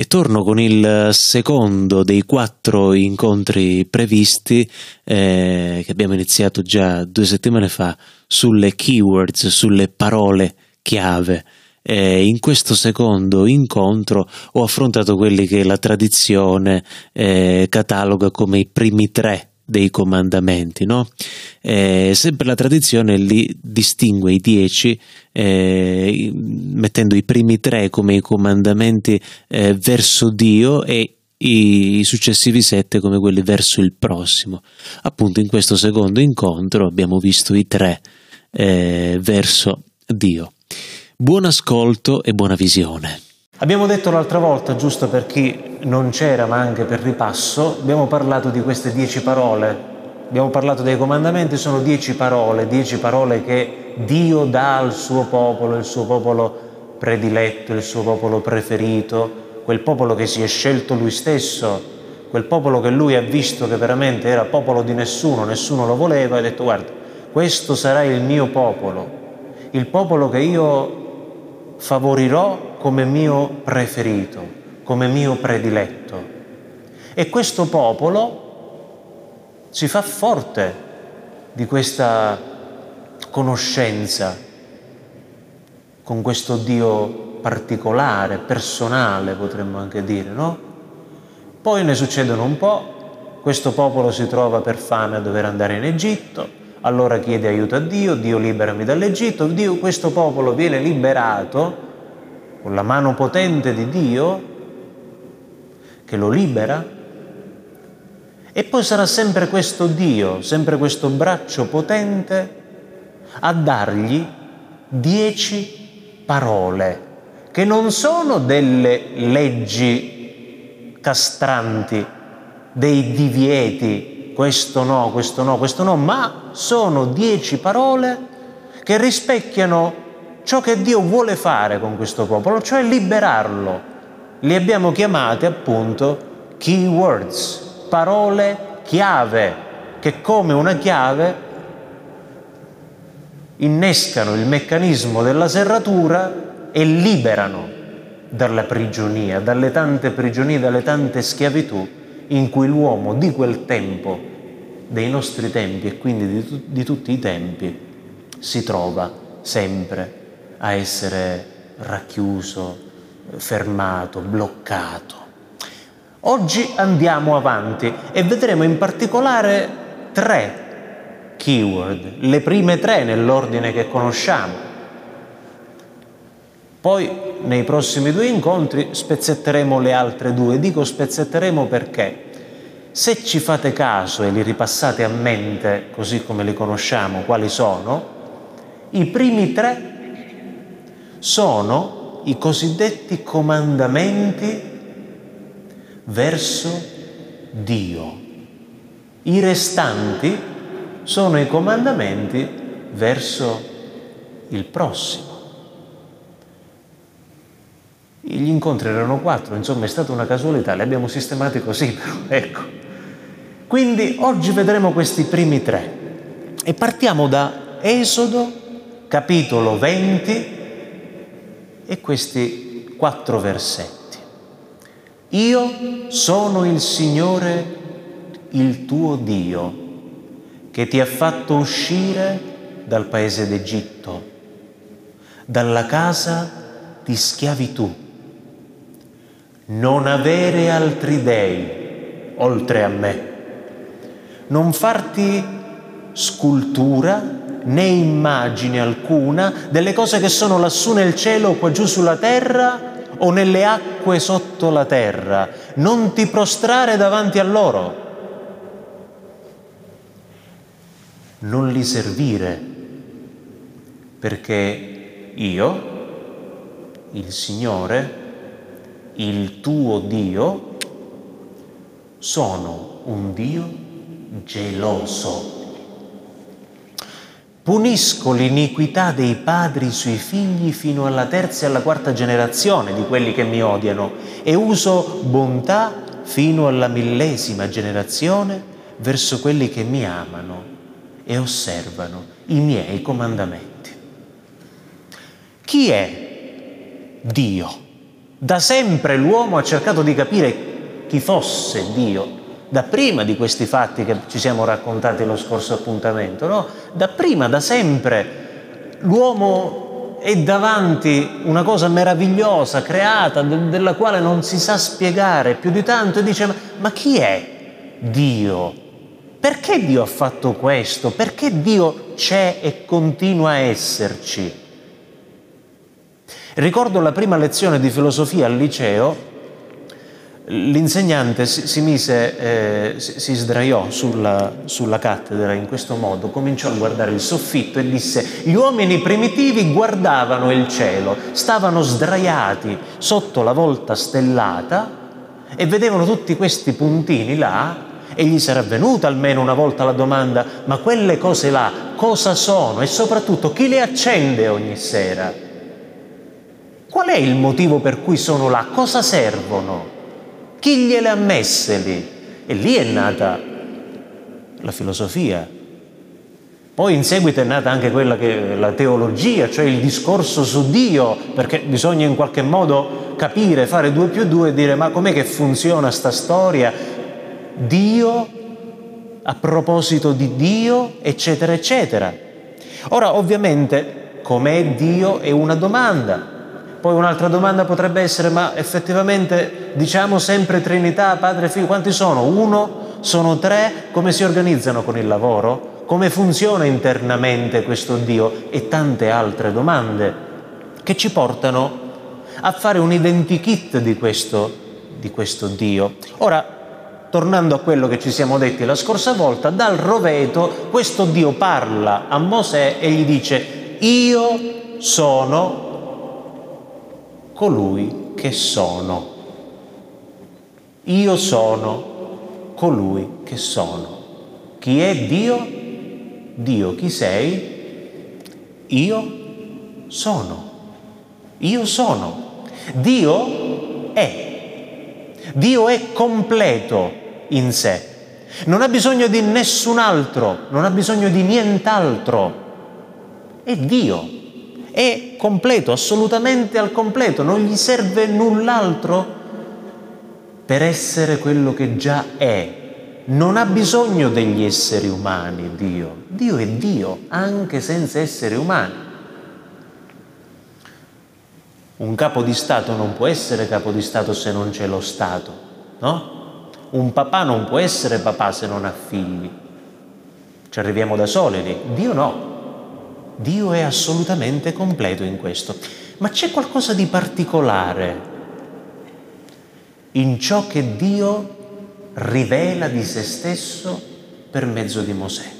E torno con il secondo dei quattro incontri previsti eh, che abbiamo iniziato già due settimane fa sulle keywords, sulle parole chiave. Eh, in questo secondo incontro ho affrontato quelli che la tradizione eh, cataloga come i primi tre dei comandamenti, no? Eh, sempre la tradizione li distingue i dieci eh, mettendo i primi tre come i comandamenti eh, verso Dio e i successivi sette come quelli verso il prossimo. Appunto in questo secondo incontro abbiamo visto i tre eh, verso Dio. Buon ascolto e buona visione. Abbiamo detto l'altra volta, giusto per chi non c'era ma anche per ripasso, abbiamo parlato di queste dieci parole, abbiamo parlato dei comandamenti, sono dieci parole, dieci parole che Dio dà al suo popolo, il suo popolo prediletto, il suo popolo preferito, quel popolo che si è scelto lui stesso, quel popolo che lui ha visto che veramente era popolo di nessuno, nessuno lo voleva e ha detto guarda, questo sarà il mio popolo, il popolo che io favorirò come mio preferito, come mio prediletto. E questo popolo si fa forte di questa conoscenza con questo Dio particolare, personale potremmo anche dire, no? Poi ne succedono un po', questo popolo si trova per fame a dover andare in Egitto, allora chiede aiuto a Dio, Dio liberami dall'Egitto, Dio, questo popolo viene liberato con la mano potente di Dio che lo libera. E poi sarà sempre questo Dio, sempre questo braccio potente a dargli dieci parole, che non sono delle leggi castranti, dei divieti, questo no, questo no, questo no, ma sono dieci parole che rispecchiano ciò che Dio vuole fare con questo popolo, cioè liberarlo. Li abbiamo chiamati appunto keywords, parole chiave, che come una chiave innescano il meccanismo della serratura e liberano dalla prigionia, dalle tante prigionie, dalle tante schiavitù in cui l'uomo di quel tempo, dei nostri tempi e quindi di, di tutti i tempi, si trova sempre a essere racchiuso, fermato, bloccato. Oggi andiamo avanti e vedremo in particolare tre keyword, le prime tre nell'ordine che conosciamo. Poi nei prossimi due incontri spezzetteremo le altre due. Dico spezzetteremo perché se ci fate caso e li ripassate a mente così come li conosciamo, quali sono, i primi tre sono i cosiddetti comandamenti verso Dio. I restanti sono i comandamenti verso il prossimo. Gli incontri erano quattro, insomma è stata una casualità, li abbiamo sistemati così, però ecco. Quindi oggi vedremo questi primi tre e partiamo da Esodo capitolo 20 e questi quattro versetti. Io sono il Signore, il tuo Dio, che ti ha fatto uscire dal paese d'Egitto, dalla casa di schiavitù. Non avere altri dei oltre a me. Non farti scultura né immagine alcuna delle cose che sono lassù nel cielo qua giù sulla terra o nelle acque sotto la terra. Non ti prostrare davanti a loro. Non li servire, perché io, il Signore, il tuo Dio, sono un Dio geloso Punisco l'iniquità dei padri sui figli fino alla terza e alla quarta generazione di quelli che mi odiano e uso bontà fino alla millesima generazione verso quelli che mi amano e osservano i miei comandamenti. Chi è Dio? Da sempre l'uomo ha cercato di capire chi fosse Dio, da prima di questi fatti che ci siamo raccontati lo scorso appuntamento, no? Da prima, da sempre, l'uomo è davanti una cosa meravigliosa, creata, de- della quale non si sa spiegare più di tanto e dice ma, ma chi è Dio? Perché Dio ha fatto questo? Perché Dio c'è e continua a esserci? Ricordo la prima lezione di filosofia al liceo, l'insegnante si, si mise, eh, si, si, sdraiò sulla, sulla cattedra in questo modo, cominciò a guardare il soffitto e disse, gli uomini primitivi guardavano il cielo, stavano sdraiati sotto la volta stellata e vedevano tutti questi puntini là e gli sarà venuta almeno una volta la domanda, ma quelle cose là cosa sono e soprattutto chi le accende ogni sera? Qual è il motivo per cui sono là? Cosa servono? Chi gliele ha messe lì? E lì è nata la filosofia. Poi in seguito è nata anche quella che la teologia, cioè il discorso su Dio, perché bisogna in qualche modo capire, fare due più due e dire ma com'è che funziona sta storia? Dio, a proposito di Dio, eccetera, eccetera. Ora ovviamente com'è Dio è una domanda, poi un'altra domanda potrebbe essere, ma effettivamente diciamo sempre Trinità, Padre e Figlio, quanti sono? Uno? Sono tre? Come si organizzano con il lavoro? Come funziona internamente questo Dio? E tante altre domande che ci portano a fare un identikit di questo, di questo Dio. Ora, tornando a quello che ci siamo detti la scorsa volta, dal roveto questo Dio parla a Mosè e gli dice, io sono colui che sono. Io sono colui che sono. Chi è Dio? Dio chi sei? Io sono. Io sono. Dio è. Dio è completo in sé. Non ha bisogno di nessun altro, non ha bisogno di nient'altro. È Dio è completo, assolutamente al completo, non gli serve null'altro per essere quello che già è. Non ha bisogno degli esseri umani Dio. Dio è Dio, anche senza esseri umani. Un capo di Stato non può essere capo di Stato se non c'è lo Stato, no? Un papà non può essere papà se non ha figli. Ci arriviamo da soli lì. Dio no. Dio è assolutamente completo in questo. Ma c'è qualcosa di particolare in ciò che Dio rivela di se stesso per mezzo di Mosè.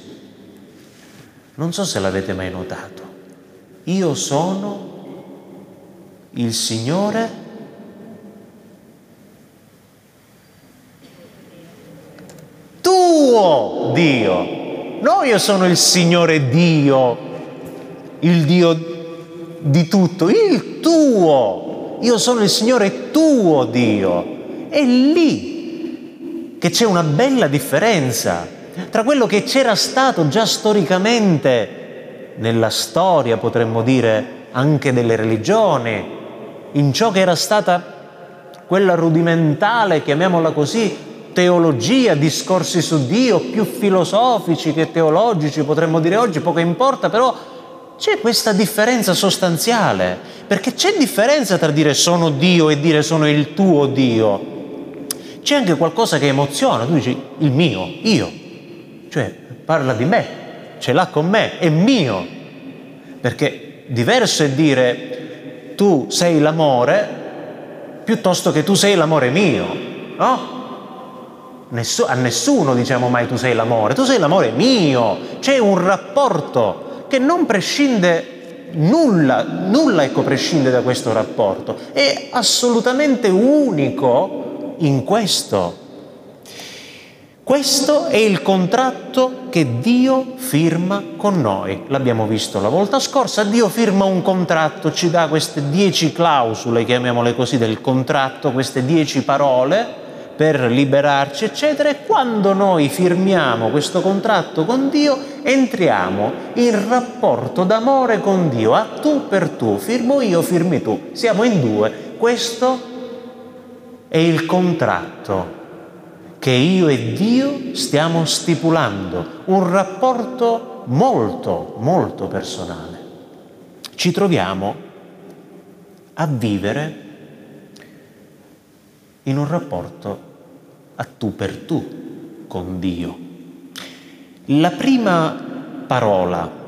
Non so se l'avete mai notato. Io sono il Signore tuo Dio. No, io sono il Signore Dio il Dio di tutto, il tuo. Io sono il Signore tuo Dio. È lì che c'è una bella differenza tra quello che c'era stato già storicamente nella storia, potremmo dire, anche delle religioni, in ciò che era stata quella rudimentale, chiamiamola così, teologia, discorsi su Dio, più filosofici che teologici, potremmo dire oggi, poco importa, però c'è questa differenza sostanziale, perché c'è differenza tra dire sono Dio e dire sono il tuo Dio. C'è anche qualcosa che emoziona, tu dici il mio, io, cioè parla di me, ce l'ha con me, è mio, perché diverso è dire tu sei l'amore piuttosto che tu sei l'amore mio, no? a nessuno diciamo mai tu sei l'amore, tu sei l'amore mio, c'è un rapporto che non prescinde nulla, nulla ecco prescinde da questo rapporto, è assolutamente unico in questo. Questo è il contratto che Dio firma con noi. L'abbiamo visto la volta scorsa, Dio firma un contratto, ci dà queste dieci clausole, chiamiamole così, del contratto, queste dieci parole per liberarci, eccetera, e quando noi firmiamo questo contratto con Dio, entriamo in rapporto d'amore con Dio, a tu per tu, firmo io, firmi tu, siamo in due. Questo è il contratto che io e Dio stiamo stipulando, un rapporto molto, molto personale. Ci troviamo a vivere in un rapporto a tu per tu con Dio. La prima parola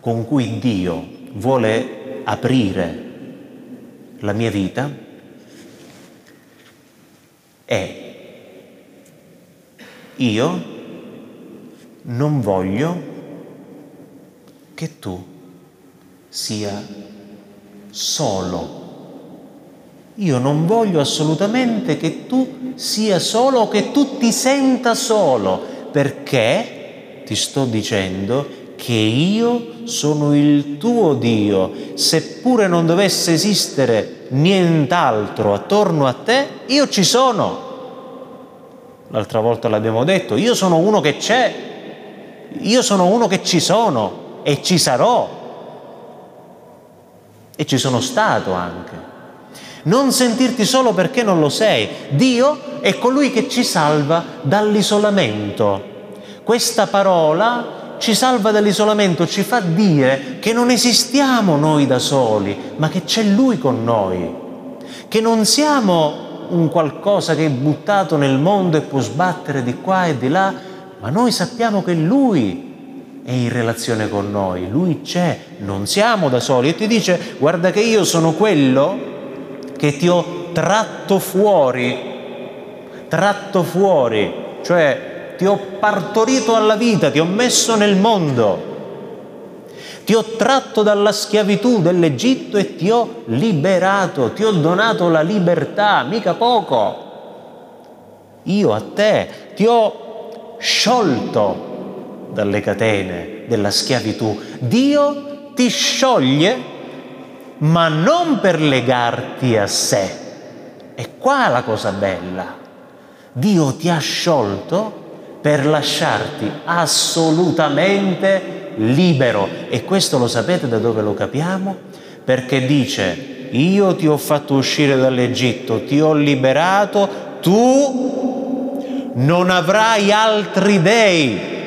con cui Dio vuole aprire la mia vita è io non voglio che tu sia solo. Io non voglio assolutamente che tu sia solo o che tu ti senta solo, perché ti sto dicendo che io sono il tuo Dio, seppure non dovesse esistere nient'altro attorno a te, io ci sono. L'altra volta l'abbiamo detto, io sono uno che c'è, io sono uno che ci sono e ci sarò. E ci sono stato anche. Non sentirti solo perché non lo sei. Dio è colui che ci salva dall'isolamento. Questa parola ci salva dall'isolamento, ci fa dire che non esistiamo noi da soli, ma che c'è Lui con noi, che non siamo un qualcosa che è buttato nel mondo e può sbattere di qua e di là, ma noi sappiamo che Lui è in relazione con noi, Lui c'è, non siamo da soli e ti dice guarda che io sono quello che ti ho tratto fuori, tratto fuori, cioè ti ho partorito alla vita, ti ho messo nel mondo, ti ho tratto dalla schiavitù dell'Egitto e ti ho liberato, ti ho donato la libertà, mica poco. Io a te ti ho sciolto dalle catene della schiavitù. Dio ti scioglie, ma non per legarti a sé. E qua la cosa bella. Dio ti ha sciolto per lasciarti assolutamente libero. E questo lo sapete da dove lo capiamo? Perché dice, io ti ho fatto uscire dall'Egitto, ti ho liberato, tu non avrai altri dei.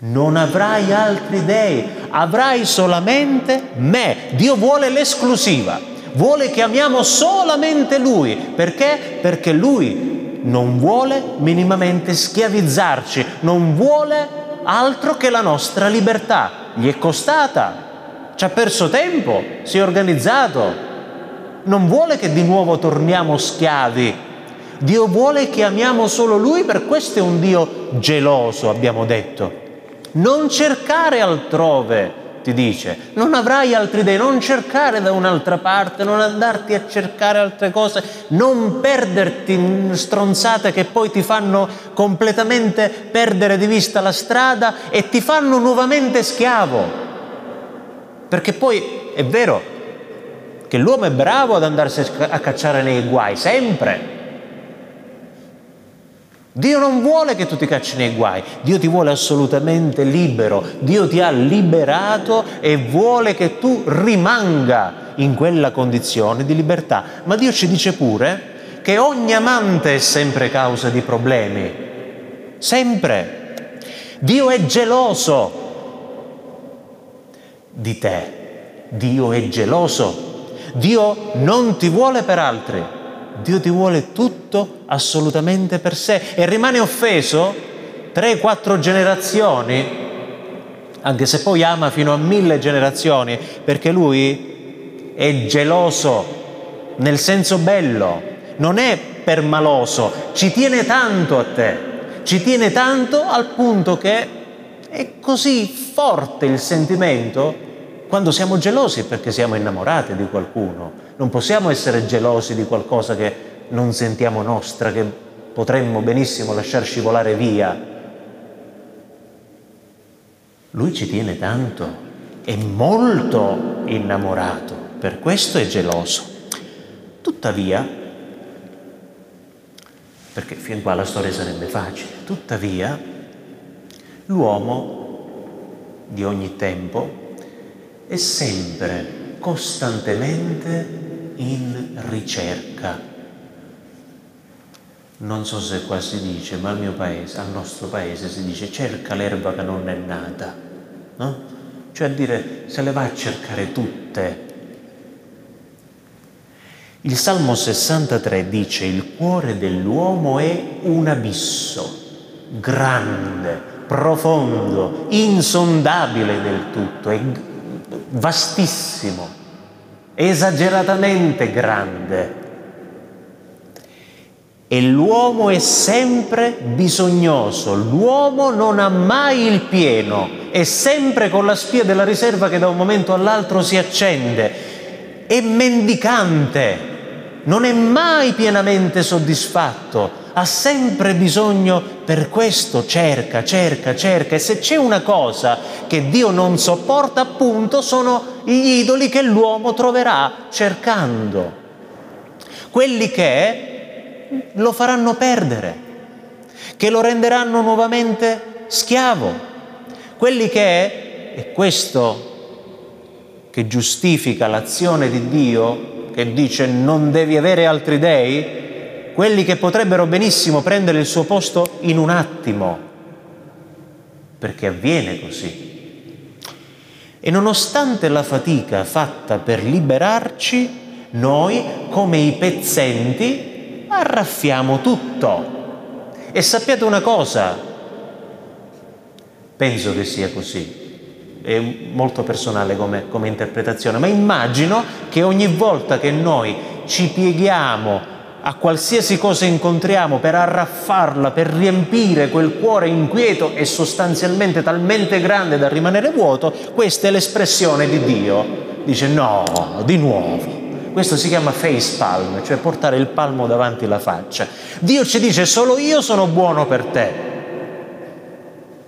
Non avrai altri dei, avrai solamente me. Dio vuole l'esclusiva, vuole che amiamo solamente Lui. Perché? Perché Lui non vuole minimamente schiavizzarci, non vuole altro che la nostra libertà. Gli è costata, ci ha perso tempo, si è organizzato, non vuole che di nuovo torniamo schiavi. Dio vuole che amiamo solo Lui, per questo è un Dio geloso, abbiamo detto. Non cercare altrove, ti dice, non avrai altri dei, non cercare da un'altra parte, non andarti a cercare altre cose, non perderti in stronzate che poi ti fanno completamente perdere di vista la strada e ti fanno nuovamente schiavo. Perché poi è vero che l'uomo è bravo ad andarsi a cacciare nei guai, sempre, Dio non vuole che tu ti cacci nei guai, Dio ti vuole assolutamente libero, Dio ti ha liberato e vuole che tu rimanga in quella condizione di libertà. Ma Dio ci dice pure che ogni amante è sempre causa di problemi, sempre. Dio è geloso di te, Dio è geloso, Dio non ti vuole per altri. Dio ti vuole tutto assolutamente per sé e rimane offeso tre, quattro generazioni, anche se poi ama fino a mille generazioni, perché lui è geloso nel senso bello, non è permaloso, ci tiene tanto a te, ci tiene tanto al punto che è così forte il sentimento quando siamo gelosi perché siamo innamorati di qualcuno. Non possiamo essere gelosi di qualcosa che non sentiamo nostra, che potremmo benissimo lasciar scivolare via. Lui ci tiene tanto, è molto innamorato, per questo è geloso. Tuttavia, perché fin qua la storia sarebbe facile, tuttavia l'uomo di ogni tempo è sempre, costantemente in ricerca. Non so se qua si dice, ma al mio paese, al nostro paese si dice cerca l'erba che non è nata, no? Cioè a dire se le va a cercare tutte. Il Salmo 63 dice il cuore dell'uomo è un abisso grande, profondo, insondabile del tutto, è vastissimo, esageratamente grande. E l'uomo è sempre bisognoso, l'uomo non ha mai il pieno, è sempre con la spia della riserva che da un momento all'altro si accende, è mendicante, non è mai pienamente soddisfatto, ha sempre bisogno, per questo cerca, cerca, cerca. E se c'è una cosa che Dio non sopporta, appunto, sono gli idoli che l'uomo troverà cercando. Quelli che lo faranno perdere, che lo renderanno nuovamente schiavo. Quelli che, e questo che giustifica l'azione di Dio, che dice non devi avere altri dei, quelli che potrebbero benissimo prendere il suo posto in un attimo, perché avviene così. E nonostante la fatica fatta per liberarci, noi, come i pezzenti, arraffiamo tutto. E sappiate una cosa, penso che sia così, è molto personale come, come interpretazione, ma immagino che ogni volta che noi ci pieghiamo a qualsiasi cosa incontriamo per arraffarla, per riempire quel cuore inquieto e sostanzialmente talmente grande da rimanere vuoto, questa è l'espressione di Dio. Dice no, di nuovo. Questo si chiama face palm, cioè portare il palmo davanti alla faccia. Dio ci dice solo io sono buono per te.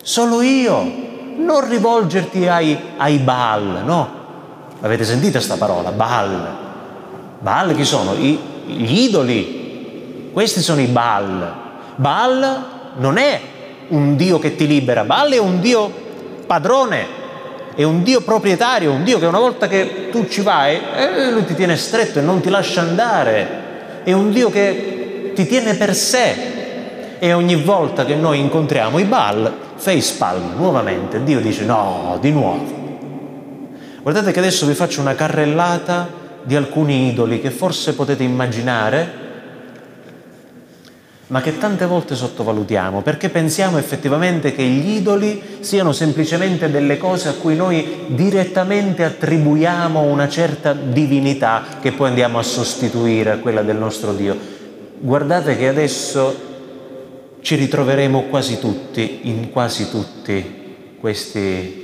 Solo io. Non rivolgerti ai, ai Baal, no? Avete sentito questa parola? Baal. Baal chi sono? I, gli idoli. Questi sono i Baal. Baal non è un Dio che ti libera, Baal è un Dio padrone, è un Dio proprietario, un Dio che una volta che tu ci vai, eh, lui ti tiene stretto e non ti lascia andare, è un Dio che ti tiene per sé. E ogni volta che noi incontriamo i Baal, face palm nuovamente, Dio dice no, di nuovo. Guardate che adesso vi faccio una carrellata di alcuni idoli che forse potete immaginare, ma che tante volte sottovalutiamo, perché pensiamo effettivamente che gli idoli siano semplicemente delle cose a cui noi direttamente attribuiamo una certa divinità che poi andiamo a sostituire a quella del nostro Dio. Guardate che adesso ci ritroveremo quasi tutti, in quasi tutti questi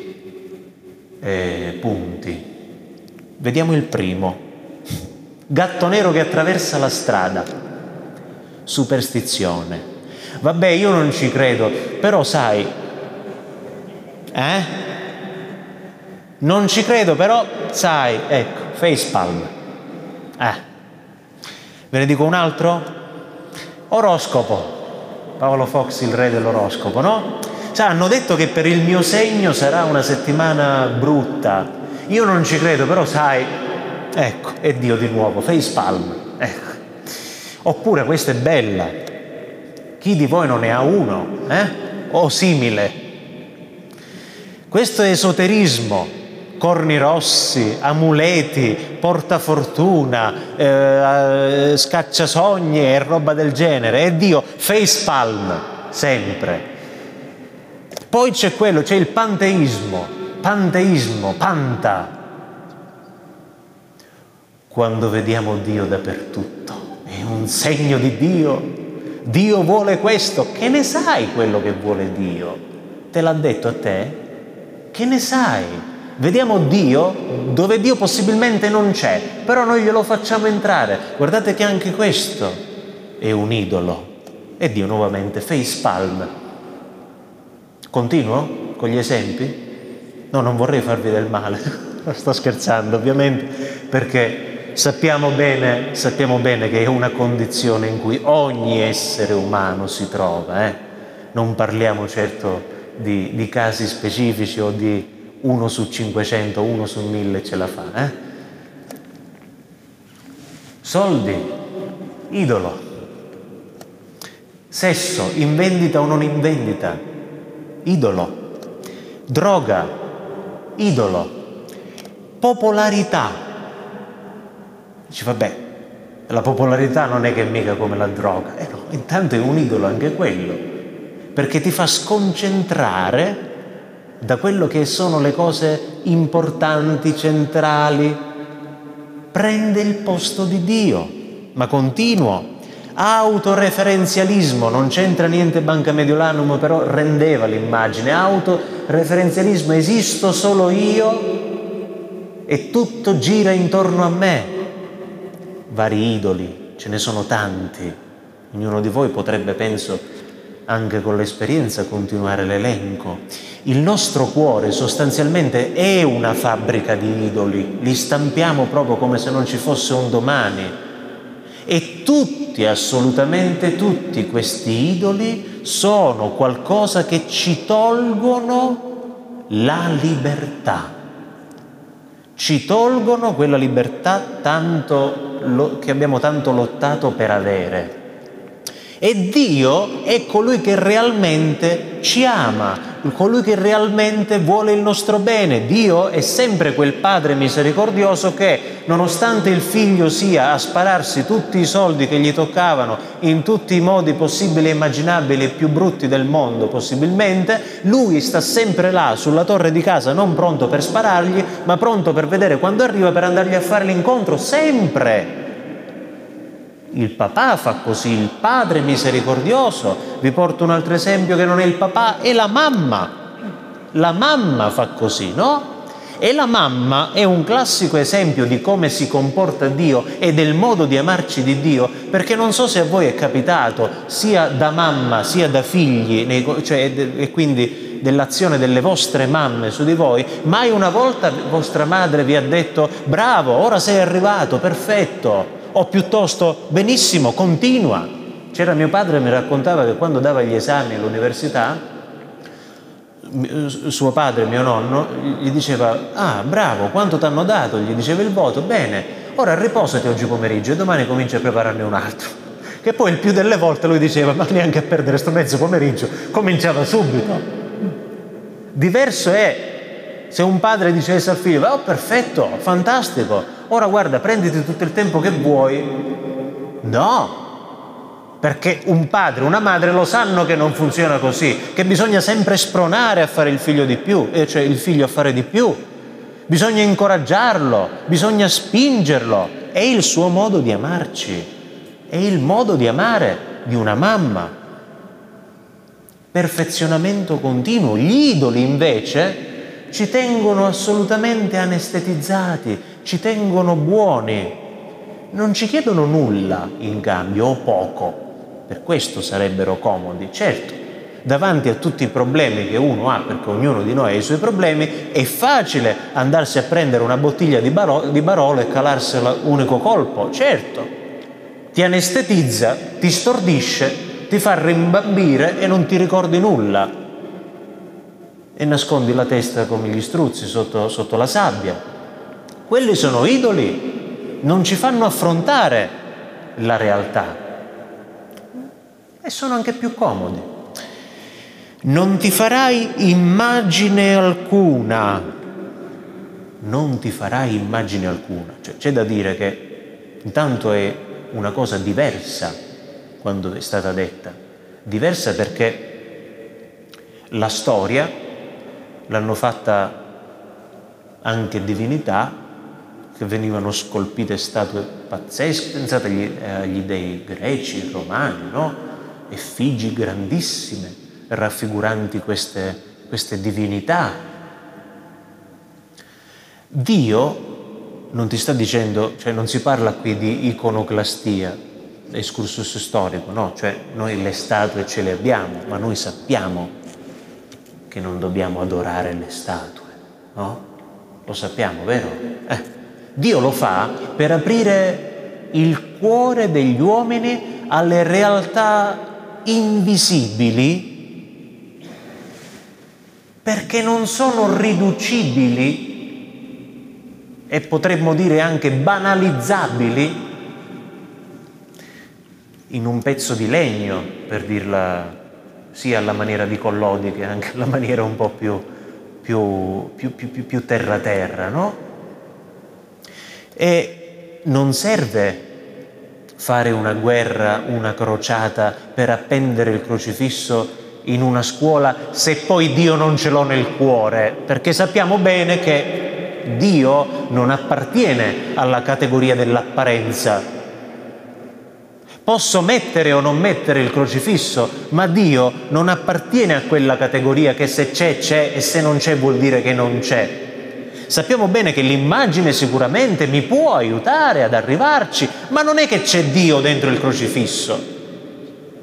eh, punti. Vediamo il primo. Gatto nero che attraversa la strada. Superstizione. Vabbè, io non ci credo, però sai, eh? Non ci credo, però sai, ecco, facepalm. Eh. Ve ne dico un altro? Oroscopo. Paolo Fox, il re dell'oroscopo, no? Cioè, hanno detto che per il mio segno sarà una settimana brutta. Io non ci credo, però sai, Ecco, e Dio di nuovo, face palm. Ecco. Oppure questa è bella. Chi di voi non ne ha uno? Eh? O simile. Questo è esoterismo. Corni rossi, amuleti, portafortuna, eh, scacciasogni e roba del genere. E Dio, face palm, sempre. Poi c'è quello, c'è il panteismo, panteismo, panta, quando vediamo Dio dappertutto. È un segno di Dio. Dio vuole questo. Che ne sai quello che vuole Dio? Te l'ha detto a te? Che ne sai? Vediamo Dio dove Dio possibilmente non c'è, però noi glielo facciamo entrare. Guardate che anche questo è un idolo. E Dio nuovamente, face palm. Continuo con gli esempi? No, non vorrei farvi del male, sto scherzando ovviamente, perché Sappiamo bene, sappiamo bene, che è una condizione in cui ogni essere umano si trova. Eh? Non parliamo certo di, di, casi specifici o di uno su 500, uno su 1000 ce la fa. Eh? Soldi, idolo. Sesso, in vendita o non in vendita, idolo. Droga, idolo. Popolarità. Dici, vabbè, la popolarità non è che è mica come la droga. Eh no, intanto è un idolo anche quello, perché ti fa sconcentrare da quello che sono le cose importanti, centrali. Prende il posto di Dio, ma continuo. Autoreferenzialismo, non c'entra niente Banca Mediolanum, però rendeva l'immagine. Autoreferenzialismo, esisto solo io e tutto gira intorno a me. Vari idoli, ce ne sono tanti. Ognuno di voi potrebbe, penso, anche con l'esperienza continuare l'elenco. Il nostro cuore sostanzialmente è una fabbrica di idoli, li stampiamo proprio come se non ci fosse un domani. E tutti, assolutamente tutti questi idoli sono qualcosa che ci tolgono la libertà. Ci tolgono quella libertà tanto, che abbiamo tanto lottato per avere. E Dio è colui che realmente ci ama, colui che realmente vuole il nostro bene. Dio è sempre quel Padre misericordioso che, nonostante il figlio sia a spararsi tutti i soldi che gli toccavano in tutti i modi possibili e immaginabili e più brutti del mondo possibilmente, lui sta sempre là sulla torre di casa, non pronto per sparargli, ma pronto per vedere quando arriva per andargli a fare l'incontro, sempre. Il papà fa così, il padre misericordioso. Vi porto un altro esempio che non è il papà, è la mamma. La mamma fa così, no? E la mamma è un classico esempio di come si comporta Dio e del modo di amarci di Dio, perché non so se a voi è capitato, sia da mamma sia da figli, cioè, e quindi dell'azione delle vostre mamme su di voi, mai una volta vostra madre vi ha detto bravo, ora sei arrivato, perfetto, o piuttosto benissimo, continua. C'era mio padre mi raccontava che quando dava gli esami all'università, suo padre, mio nonno, gli diceva, ah bravo, quanto ti hanno dato? Gli diceva il voto, bene, ora riposati oggi pomeriggio e domani comincia a prepararne un altro. Che poi il più delle volte lui diceva, ma neanche a perdere sto mezzo pomeriggio, cominciava subito. Diverso è se un padre dicesse al figlio, oh perfetto, fantastico, ora guarda, prenditi tutto il tempo che vuoi. No, perché un padre, una madre lo sanno che non funziona così, che bisogna sempre spronare a fare il figlio di più, cioè il figlio a fare di più. Bisogna incoraggiarlo, bisogna spingerlo. È il suo modo di amarci, è il modo di amare di una mamma. Perfezionamento continuo. Gli idoli invece ci tengono assolutamente anestetizzati, ci tengono buoni, non ci chiedono nulla in cambio o poco, per questo sarebbero comodi. Certo, davanti a tutti i problemi che uno ha, perché ognuno di noi ha i suoi problemi, è facile andarsi a prendere una bottiglia di, baro- di Barolo e calarsela unico colpo, certo, ti anestetizza, ti stordisce, ti fa rimbambire e non ti ricordi nulla e nascondi la testa come gli struzzi sotto, sotto la sabbia. Quelli sono idoli, non ci fanno affrontare la realtà e sono anche più comodi. Non ti farai immagine alcuna, non ti farai immagine alcuna. Cioè, c'è da dire che intanto è una cosa diversa quando è stata detta, diversa perché la storia l'hanno fatta anche divinità che venivano scolpite statue pazzesche, pensate agli, agli dei greci, romani, no? Effigi grandissime raffiguranti queste, queste divinità. Dio non ti sta dicendo, cioè non si parla qui di iconoclastia, excursus storico, no, cioè noi le statue ce le abbiamo, ma noi sappiamo che non dobbiamo adorare le statue, no? Lo sappiamo, vero? Eh. Dio lo fa per aprire il cuore degli uomini alle realtà invisibili perché non sono riducibili e potremmo dire anche banalizzabili in un pezzo di legno, per dirla sia alla maniera di Collodi che anche alla maniera un po' più, più, più, più terra-terra, no? E non serve fare una guerra, una crociata per appendere il crocifisso in una scuola se poi Dio non ce l'ho nel cuore, perché sappiamo bene che Dio non appartiene alla categoria dell'apparenza, Posso mettere o non mettere il crocifisso, ma Dio non appartiene a quella categoria che se c'è c'è e se non c'è vuol dire che non c'è. Sappiamo bene che l'immagine sicuramente mi può aiutare ad arrivarci, ma non è che c'è Dio dentro il crocifisso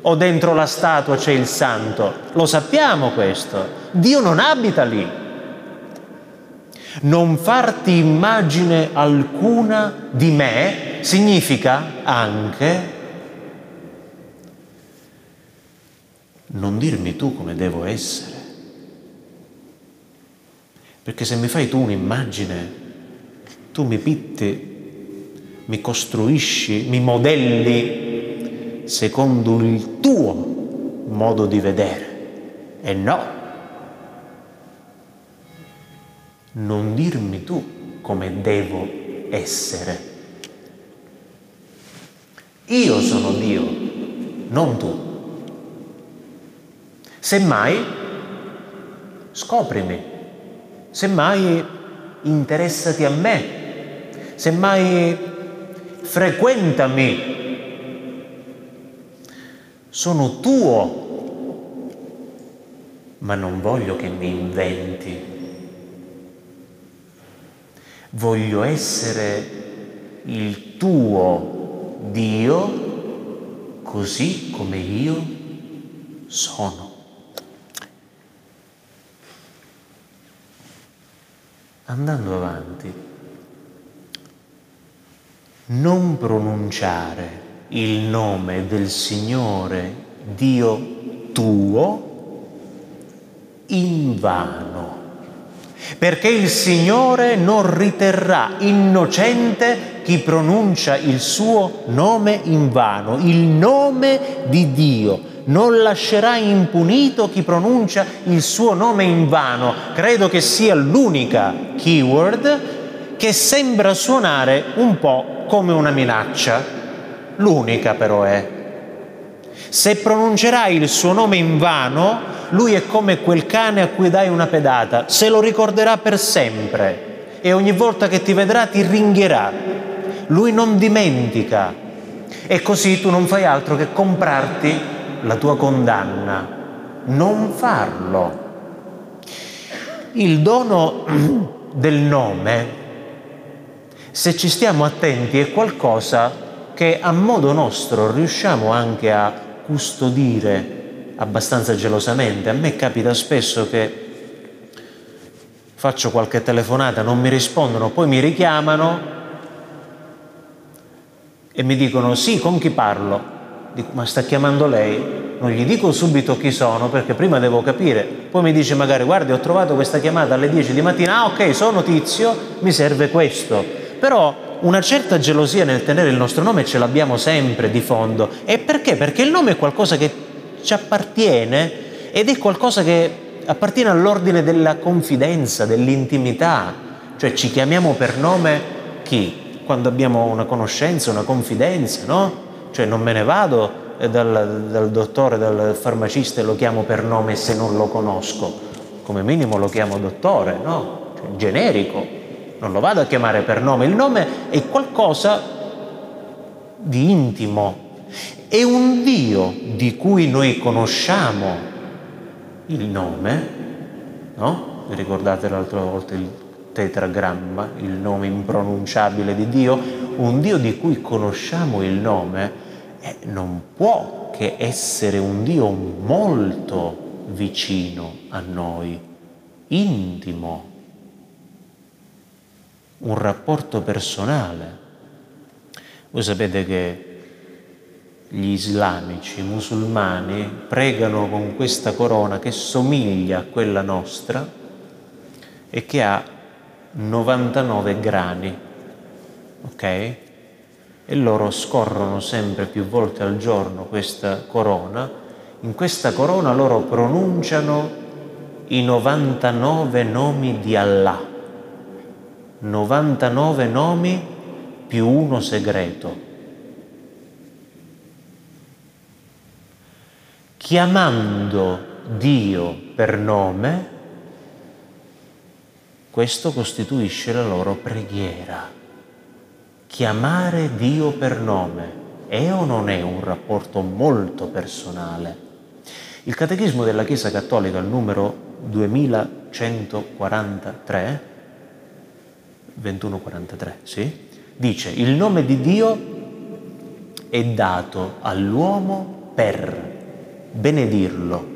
o dentro la statua c'è il santo. Lo sappiamo questo. Dio non abita lì. Non farti immagine alcuna di me significa anche non dirmi tu come devo essere. Perché se mi fai tu un'immagine, tu mi pitti, mi costruisci, mi modelli secondo il tuo modo di vedere. E no, non dirmi tu come devo essere. Io sono Dio, non tu. Semmai, scoprimi, semmai interessati a me, semmai frequentami. Sono tuo, ma non voglio che mi inventi. Voglio essere il tuo Dio così come io sono. Andando avanti, non pronunciare il nome del Signore Dio tuo in vano, perché il Signore non riterrà innocente chi pronuncia il suo nome in vano, il nome di Dio non lascerà impunito chi pronuncia il suo nome in vano. Credo che sia l'unica keyword che sembra suonare un po' come una minaccia. L'unica però è. Se pronuncerai il suo nome in vano, lui è come quel cane a cui dai una pedata, se lo ricorderà per sempre e ogni volta che ti vedrà ti ringhierà. Lui non dimentica e così tu non fai altro che comprarti la tua condanna, non farlo. Il dono del nome, se ci stiamo attenti, è qualcosa che a modo nostro riusciamo anche a custodire abbastanza gelosamente. A me capita spesso che faccio qualche telefonata, non mi rispondono, poi mi richiamano e mi dicono sì, con chi parlo? Ma sta chiamando lei? Non gli dico subito chi sono perché prima devo capire. Poi mi dice magari, guardi, ho trovato questa chiamata alle 10 di mattina. Ah, ok, sono tizio, mi serve questo. Però una certa gelosia nel tenere il nostro nome ce l'abbiamo sempre di fondo. E perché? Perché il nome è qualcosa che ci appartiene ed è qualcosa che appartiene all'ordine della confidenza, dell'intimità. Cioè ci chiamiamo per nome chi? Quando abbiamo una conoscenza, una confidenza, no? Cioè non me ne vado dal, dal dottore, dal farmacista e lo chiamo per nome se non lo conosco. Come minimo lo chiamo dottore, no? Cioè, generico. Non lo vado a chiamare per nome. Il nome è qualcosa di intimo. È un Dio di cui noi conosciamo il nome, no? Ricordate l'altra volta il tetragramma, il nome impronunciabile di Dio? Un Dio di cui conosciamo il nome eh, non può che essere un Dio molto vicino a noi, intimo, un rapporto personale. Voi sapete che gli islamici, i musulmani, pregano con questa corona che somiglia a quella nostra e che ha 99 grani, ok? E loro scorrono sempre più volte al giorno questa corona, in questa corona loro pronunciano i 99 nomi di Allah, 99 nomi più uno segreto. Chiamando Dio per nome, questo costituisce la loro preghiera chiamare Dio per nome è o non è un rapporto molto personale? Il Catechismo della Chiesa Cattolica, il numero 2143, 2143, sì, dice il nome di Dio è dato all'uomo per benedirlo,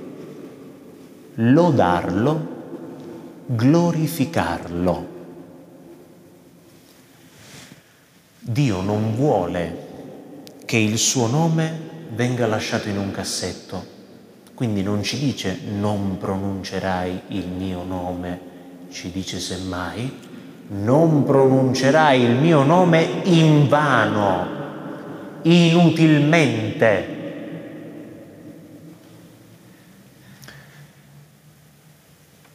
lodarlo, glorificarlo. Dio non vuole che il suo nome venga lasciato in un cassetto, quindi non ci dice non pronuncerai il mio nome, ci dice semmai non pronuncerai il mio nome in vano, inutilmente.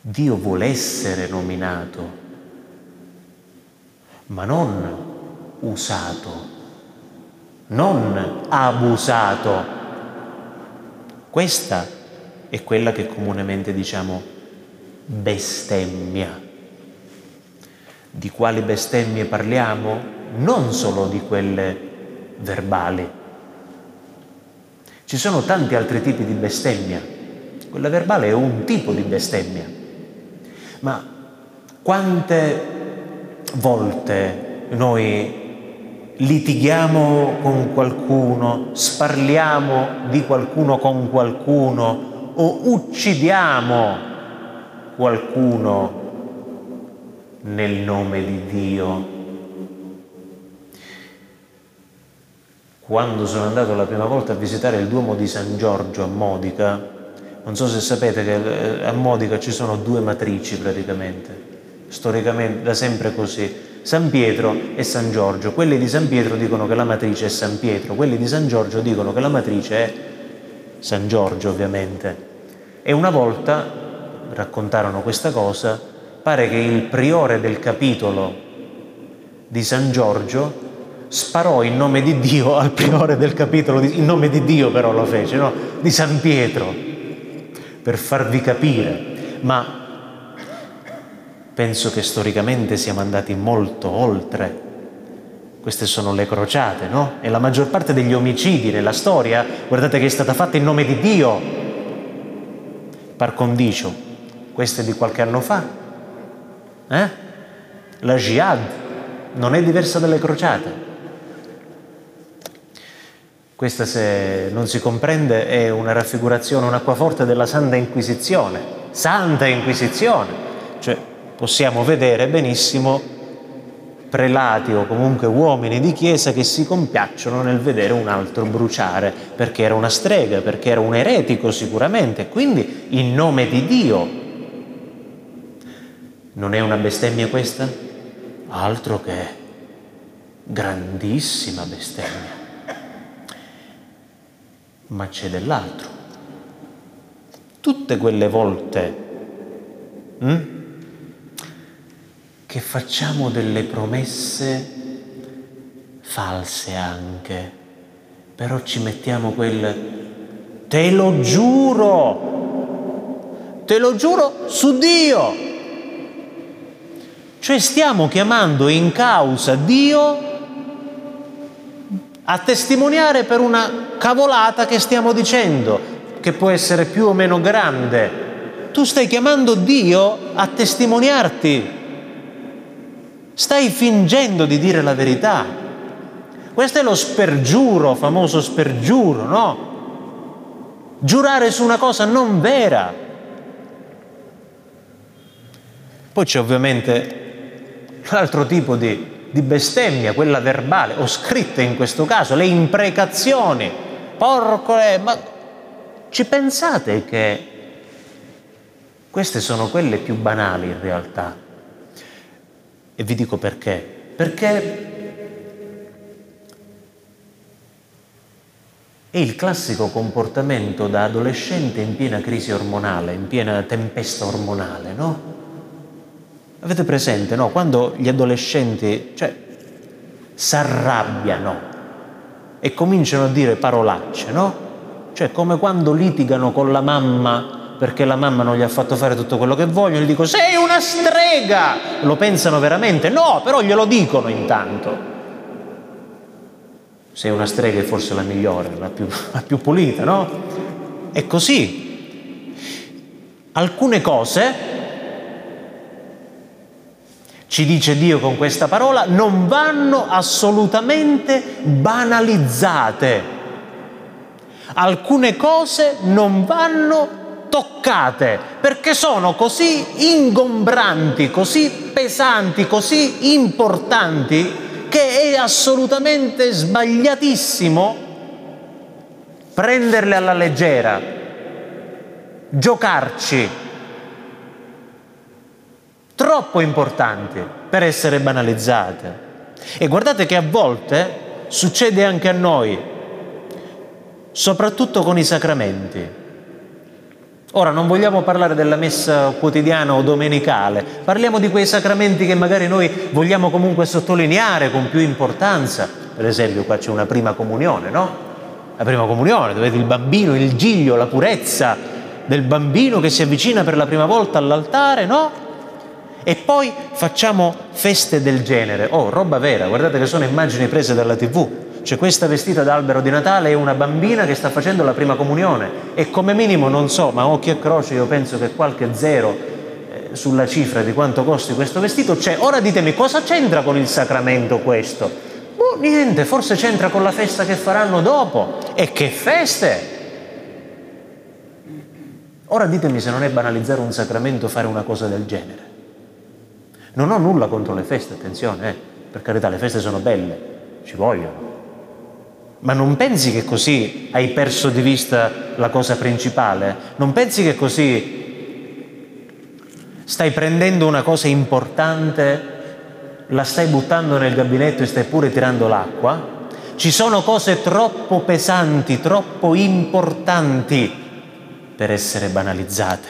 Dio vuole essere nominato, ma non usato, non abusato. Questa è quella che comunemente diciamo bestemmia. Di quali bestemmie parliamo? Non solo di quelle verbali. Ci sono tanti altri tipi di bestemmia. Quella verbale è un tipo di bestemmia. Ma quante volte noi litighiamo con qualcuno, sparliamo di qualcuno con qualcuno o uccidiamo qualcuno nel nome di Dio. Quando sono andato la prima volta a visitare il Duomo di San Giorgio a Modica, non so se sapete che eh, a Modica ci sono due matrici praticamente, storicamente da sempre così San Pietro e San Giorgio. Quelli di San Pietro dicono che la matrice è San Pietro, quelli di San Giorgio dicono che la matrice è San Giorgio ovviamente. E una volta raccontarono questa cosa, pare che il priore del capitolo di San Giorgio sparò in nome di Dio al priore del capitolo, di, in nome di Dio però lo fece, no? di San Pietro, per farvi capire. Ma Penso che storicamente siamo andati molto oltre. Queste sono le crociate, no? E la maggior parte degli omicidi nella storia, guardate che è stata fatta in nome di Dio. Par condicio, queste di qualche anno fa. Eh? La jihad non è diversa dalle crociate. Questa, se non si comprende, è una raffigurazione, un acquaforte della Santa Inquisizione. Santa Inquisizione! Cioè, possiamo vedere benissimo prelati o comunque uomini di chiesa che si compiacciono nel vedere un altro bruciare, perché era una strega, perché era un eretico sicuramente, quindi in nome di Dio. Non è una bestemmia questa? Altro che grandissima bestemmia. Ma c'è dell'altro. Tutte quelle volte hm, che facciamo delle promesse false anche, però ci mettiamo quel te lo giuro, te lo giuro su Dio. Cioè stiamo chiamando in causa Dio a testimoniare per una cavolata che stiamo dicendo, che può essere più o meno grande. Tu stai chiamando Dio a testimoniarti Stai fingendo di dire la verità. Questo è lo spergiuro, famoso spergiuro, no? Giurare su una cosa non vera. Poi c'è ovviamente l'altro tipo di, di bestemmia, quella verbale, o scritta in questo caso, le imprecazioni. Porco, eh, ma ci pensate che queste sono quelle più banali in realtà? E vi dico perché. Perché È il classico comportamento da adolescente in piena crisi ormonale, in piena tempesta ormonale, no? Avete presente, no? Quando gli adolescenti, cioè, si arrabbiano e cominciano a dire parolacce, no? Cioè, come quando litigano con la mamma perché la mamma non gli ha fatto fare tutto quello che vogliono, gli dico sei una strega! Lo pensano veramente? No, però glielo dicono intanto. Sei una strega è forse la migliore, la più, la più pulita, no? È così. Alcune cose, ci dice Dio con questa parola, non vanno assolutamente banalizzate. Alcune cose non vanno toccate, perché sono così ingombranti, così pesanti, così importanti, che è assolutamente sbagliatissimo prenderle alla leggera, giocarci. Troppo importanti per essere banalizzate. E guardate che a volte succede anche a noi, soprattutto con i sacramenti. Ora non vogliamo parlare della messa quotidiana o domenicale, parliamo di quei sacramenti che magari noi vogliamo comunque sottolineare con più importanza. Per esempio qua c'è una prima comunione, no? La prima comunione, dove il bambino, il giglio, la purezza del bambino che si avvicina per la prima volta all'altare, no? E poi facciamo feste del genere. Oh, roba vera, guardate che sono immagini prese dalla tv c'è questa vestita d'albero di Natale e una bambina che sta facendo la prima comunione e come minimo non so, ma occhio e croce io penso che qualche zero eh, sulla cifra di quanto costi questo vestito c'è. Ora ditemi cosa c'entra con il sacramento questo? Boh, niente, forse c'entra con la festa che faranno dopo. E che feste! Ora ditemi se non è banalizzare un sacramento fare una cosa del genere. Non ho nulla contro le feste, attenzione, eh. per carità, le feste sono belle, ci vogliono. Ma non pensi che così hai perso di vista la cosa principale? Non pensi che così stai prendendo una cosa importante, la stai buttando nel gabinetto e stai pure tirando l'acqua? Ci sono cose troppo pesanti, troppo importanti per essere banalizzate.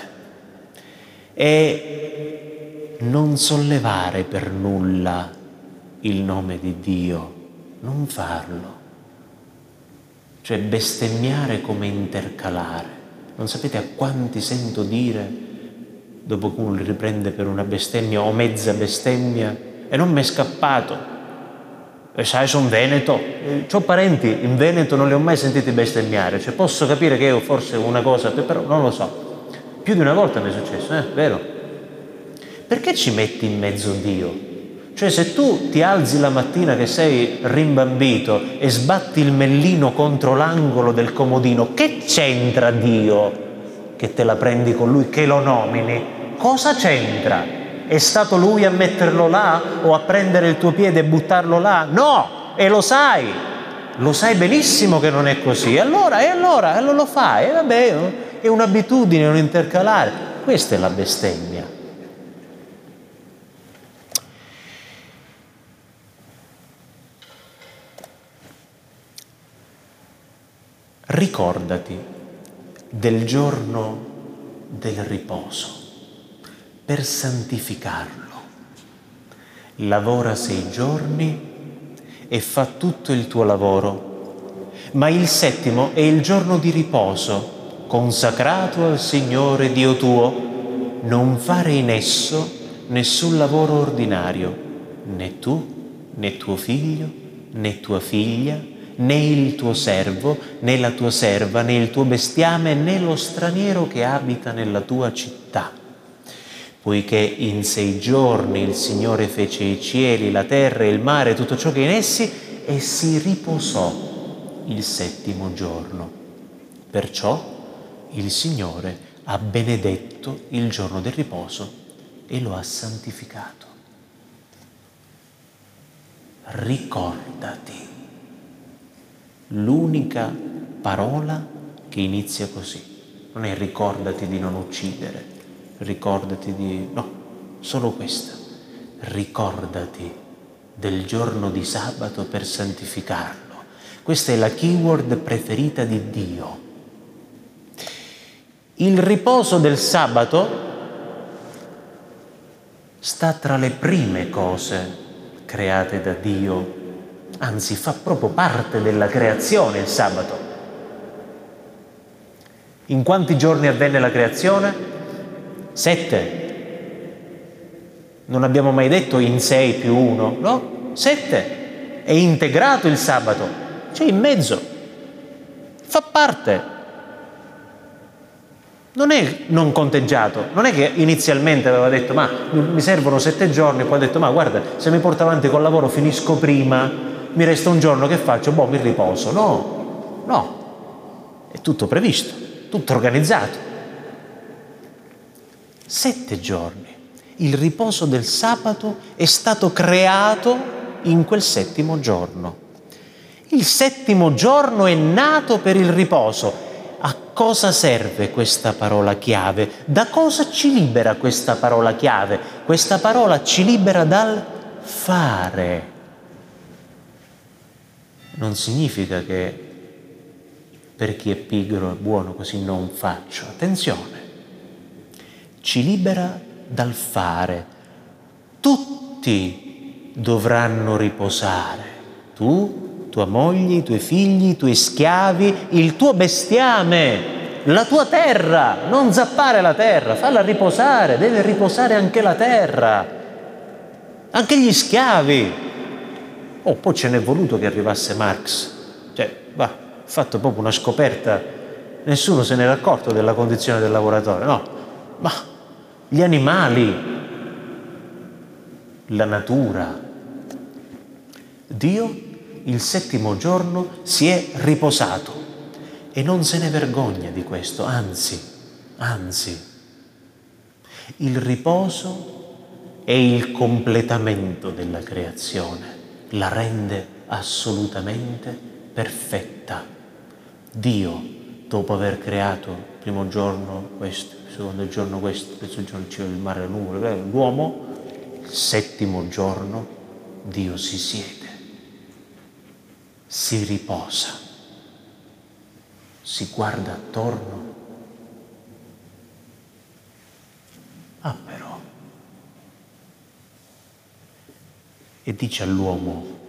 E non sollevare per nulla il nome di Dio, non farlo cioè bestemmiare come intercalare. Non sapete a quanti sento dire, dopo che uno li riprende per una bestemmia o mezza bestemmia, e non mi è scappato. E sai, sono veneto. Ho parenti in Veneto, non li ho mai sentiti bestemmiare. Cioè, posso capire che io forse una cosa, però non lo so. Più di una volta mi è successo, eh? Vero? Perché ci metti in mezzo Dio? Cioè se tu ti alzi la mattina che sei rimbambito e sbatti il mellino contro l'angolo del comodino, che c'entra Dio che te la prendi con lui, che lo nomini? Cosa c'entra? È stato lui a metterlo là o a prendere il tuo piede e buttarlo là? No, e lo sai, lo sai benissimo che non è così. E allora, e allora, e allora lo fai, e vabbè, è un'abitudine, un intercalare. Questa è la bestemmia. Ricordati del giorno del riposo per santificarlo. Lavora sei giorni e fa tutto il tuo lavoro, ma il settimo è il giorno di riposo, consacrato al Signore Dio tuo. Non fare in esso nessun lavoro ordinario, né tu, né tuo figlio, né tua figlia, né il tuo servo, né la tua serva, né il tuo bestiame, né lo straniero che abita nella tua città. Poiché in sei giorni il Signore fece i cieli, la terra, il mare, tutto ciò che in essi, e si riposò il settimo giorno. Perciò il Signore ha benedetto il giorno del riposo e lo ha santificato. Ricordati l'unica parola che inizia così. Non è ricordati di non uccidere, ricordati di... no, solo questa. Ricordati del giorno di sabato per santificarlo. Questa è la keyword preferita di Dio. Il riposo del sabato sta tra le prime cose create da Dio, anzi fa proprio parte della creazione il sabato. In quanti giorni avvenne la creazione? Sette. Non abbiamo mai detto in sei più uno, no? Sette. È integrato il sabato, c'è in mezzo. Fa parte non è non conteggiato, non è che inizialmente aveva detto ma mi servono sette giorni, poi ha detto ma guarda se mi porto avanti col lavoro finisco prima, mi resta un giorno che faccio, boh mi riposo. No, no, è tutto previsto, tutto organizzato. Sette giorni. Il riposo del sabato è stato creato in quel settimo giorno. Il settimo giorno è nato per il riposo a cosa serve questa parola chiave? Da cosa ci libera questa parola chiave? Questa parola ci libera dal fare. Non significa che per chi è pigro e buono così non faccio. Attenzione, ci libera dal fare. Tutti dovranno riposare. Tu tua moglie, i tuoi figli, i tuoi schiavi, il tuo bestiame, la tua terra, non zappare la terra, falla riposare, deve riposare anche la terra, anche gli schiavi. Oh, poi ce n'è voluto che arrivasse Marx, cioè, va, fatto proprio una scoperta, nessuno se n'era accorto della condizione del lavoratore, no, ma gli animali, la natura, Dio il settimo giorno si è riposato. E non se ne vergogna di questo, anzi, anzi, il riposo è il completamento della creazione, la rende assolutamente perfetta. Dio, dopo aver creato il primo giorno questo, il secondo giorno questo, il terzo giorno il cielo, il mare, le nuvole, l'uomo, il settimo giorno Dio si siede si riposa, si guarda attorno. Ah però, e dice all'uomo,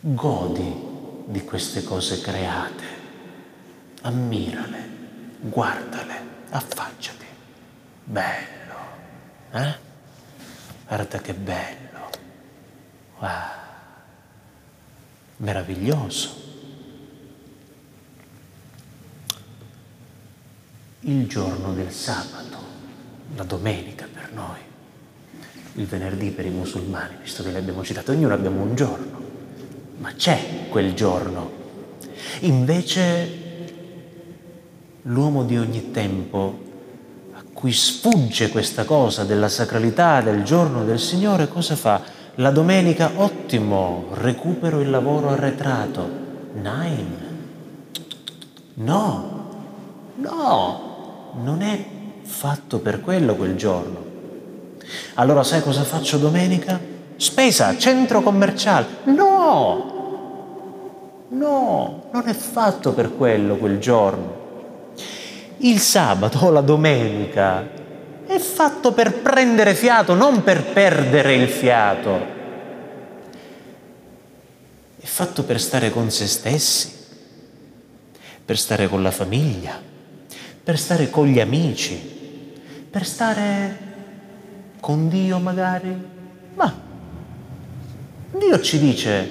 godi di queste cose create, ammirale, guardale, affacciati. Bello, eh? Guarda che bello. Wow, meraviglioso. Il giorno del sabato, la domenica per noi, il venerdì per i musulmani, visto che li abbiamo citati, ognuno abbiamo un giorno, ma c'è quel giorno. Invece l'uomo di ogni tempo a cui sfugge questa cosa della sacralità del giorno del Signore, cosa fa? La domenica, ottimo, recupero il lavoro arretrato. Nine. No, no, non è fatto per quello quel giorno. Allora sai cosa faccio domenica? Spesa, centro commerciale. No, no, non è fatto per quello quel giorno. Il sabato o la domenica è fatto per prendere fiato, non per perdere il fiato. È fatto per stare con se stessi, per stare con la famiglia, per stare con gli amici, per stare con Dio magari. Ma Dio ci dice,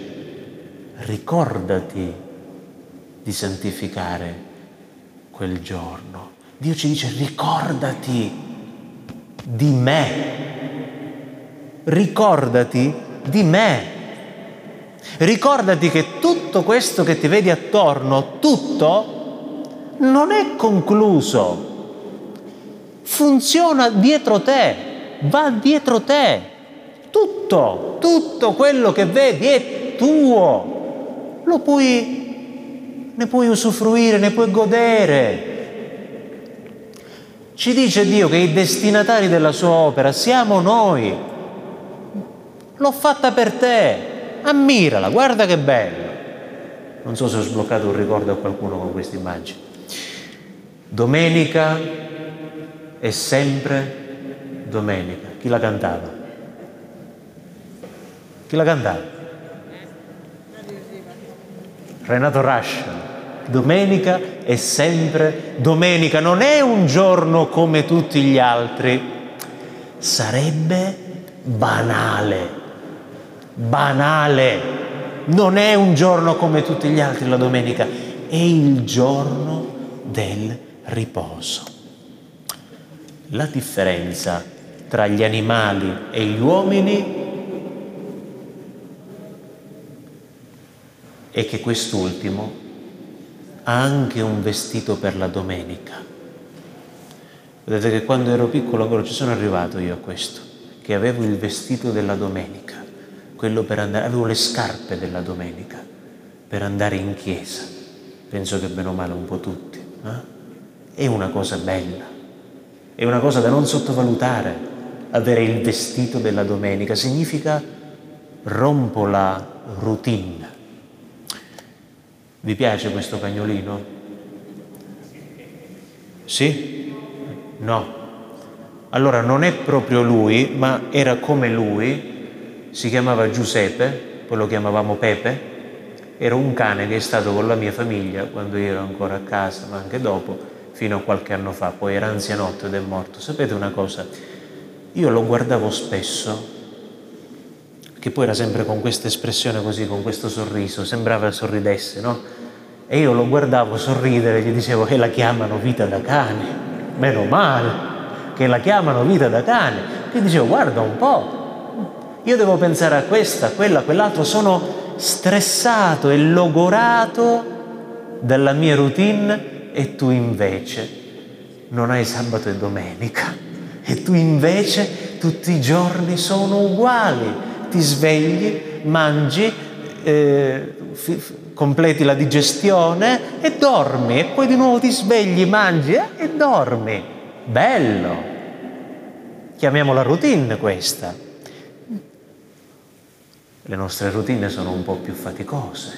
ricordati di santificare quel giorno. Dio ci dice, ricordati di me. Ricordati di me. Ricordati che tutto questo che ti vedi attorno, tutto, non è concluso. Funziona dietro te, va dietro te. Tutto, tutto quello che vedi è tuo. Lo puoi, ne puoi usufruire, ne puoi godere. Ci dice Dio che i destinatari della sua opera siamo noi. L'ho fatta per te. Ammirala, guarda che bello. Non so se ho sbloccato un ricordo a qualcuno con questa immagine. Domenica è sempre domenica. Chi la cantava? Chi la cantava? Renato Rascia. Domenica è sempre domenica, non è un giorno come tutti gli altri. Sarebbe banale, banale. Non è un giorno come tutti gli altri la domenica, è il giorno del riposo. La differenza tra gli animali e gli uomini è che quest'ultimo ha anche un vestito per la domenica. Vedete che quando ero piccolo ancora ci sono arrivato io a questo, che avevo il vestito della domenica, quello per andare, avevo le scarpe della domenica per andare in chiesa. Penso che bene o male un po' tutti. Eh? È una cosa bella, è una cosa da non sottovalutare. Avere il vestito della domenica significa rompo la routine vi piace questo cagnolino? Sì? No. Allora non è proprio lui, ma era come lui, si chiamava Giuseppe, poi lo chiamavamo Pepe, era un cane che è stato con la mia famiglia quando io ero ancora a casa, ma anche dopo, fino a qualche anno fa, poi era anzianotto ed è morto. Sapete una cosa? Io lo guardavo spesso che poi era sempre con questa espressione così, con questo sorriso, sembrava sorridesse, no? E io lo guardavo sorridere e gli dicevo che la chiamano vita da cane, meno male, che la chiamano vita da cane. E dicevo, guarda un po', io devo pensare a questa, a quella, a quell'altro, sono stressato e logorato dalla mia routine e tu invece non hai sabato e domenica e tu invece tutti i giorni sono uguali ti svegli, mangi, eh, f- completi la digestione e dormi e poi di nuovo ti svegli, mangi eh, e dormi. Bello. Chiamiamola routine questa. Le nostre routine sono un po' più faticose,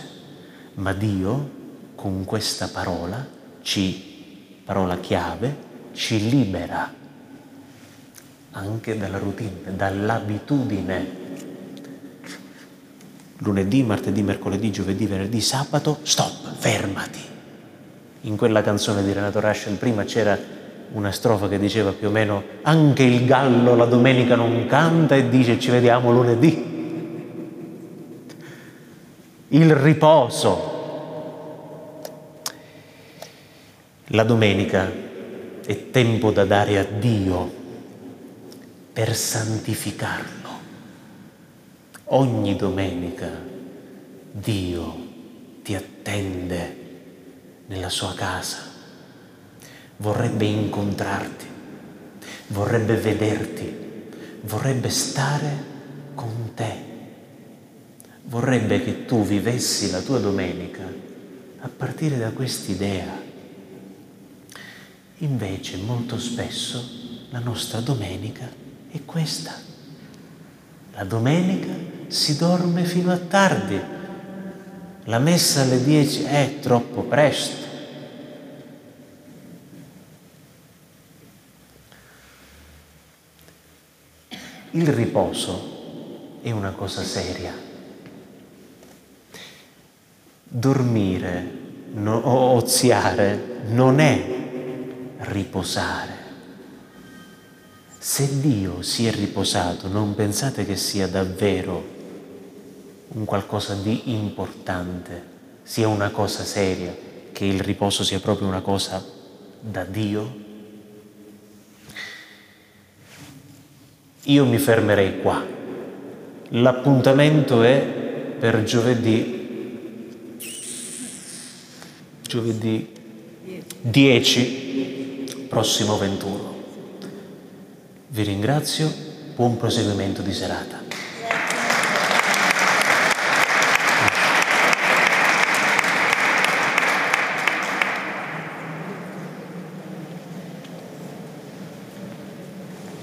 ma Dio con questa parola ci, parola chiave, ci libera anche dalla routine, dall'abitudine lunedì, martedì, mercoledì, giovedì, venerdì, sabato, stop, fermati. In quella canzone di Renato Raschel prima c'era una strofa che diceva più o meno anche il gallo la domenica non canta e dice ci vediamo lunedì. Il riposo. La domenica è tempo da dare a Dio per santificarlo. Ogni domenica Dio ti attende nella sua casa, vorrebbe incontrarti, vorrebbe vederti, vorrebbe stare con te, vorrebbe che tu vivessi la tua domenica a partire da quest'idea. Invece molto spesso la nostra domenica è questa. La domenica si dorme fino a tardi. La messa alle 10 è troppo presto. Il riposo è una cosa seria. Dormire no, o oziare non è riposare. Se Dio si è riposato, non pensate che sia davvero un qualcosa di importante, sia una cosa seria, che il riposo sia proprio una cosa da Dio? Io mi fermerei qua. L'appuntamento è per giovedì, giovedì 10, prossimo 21. Vi ringrazio, buon proseguimento di serata.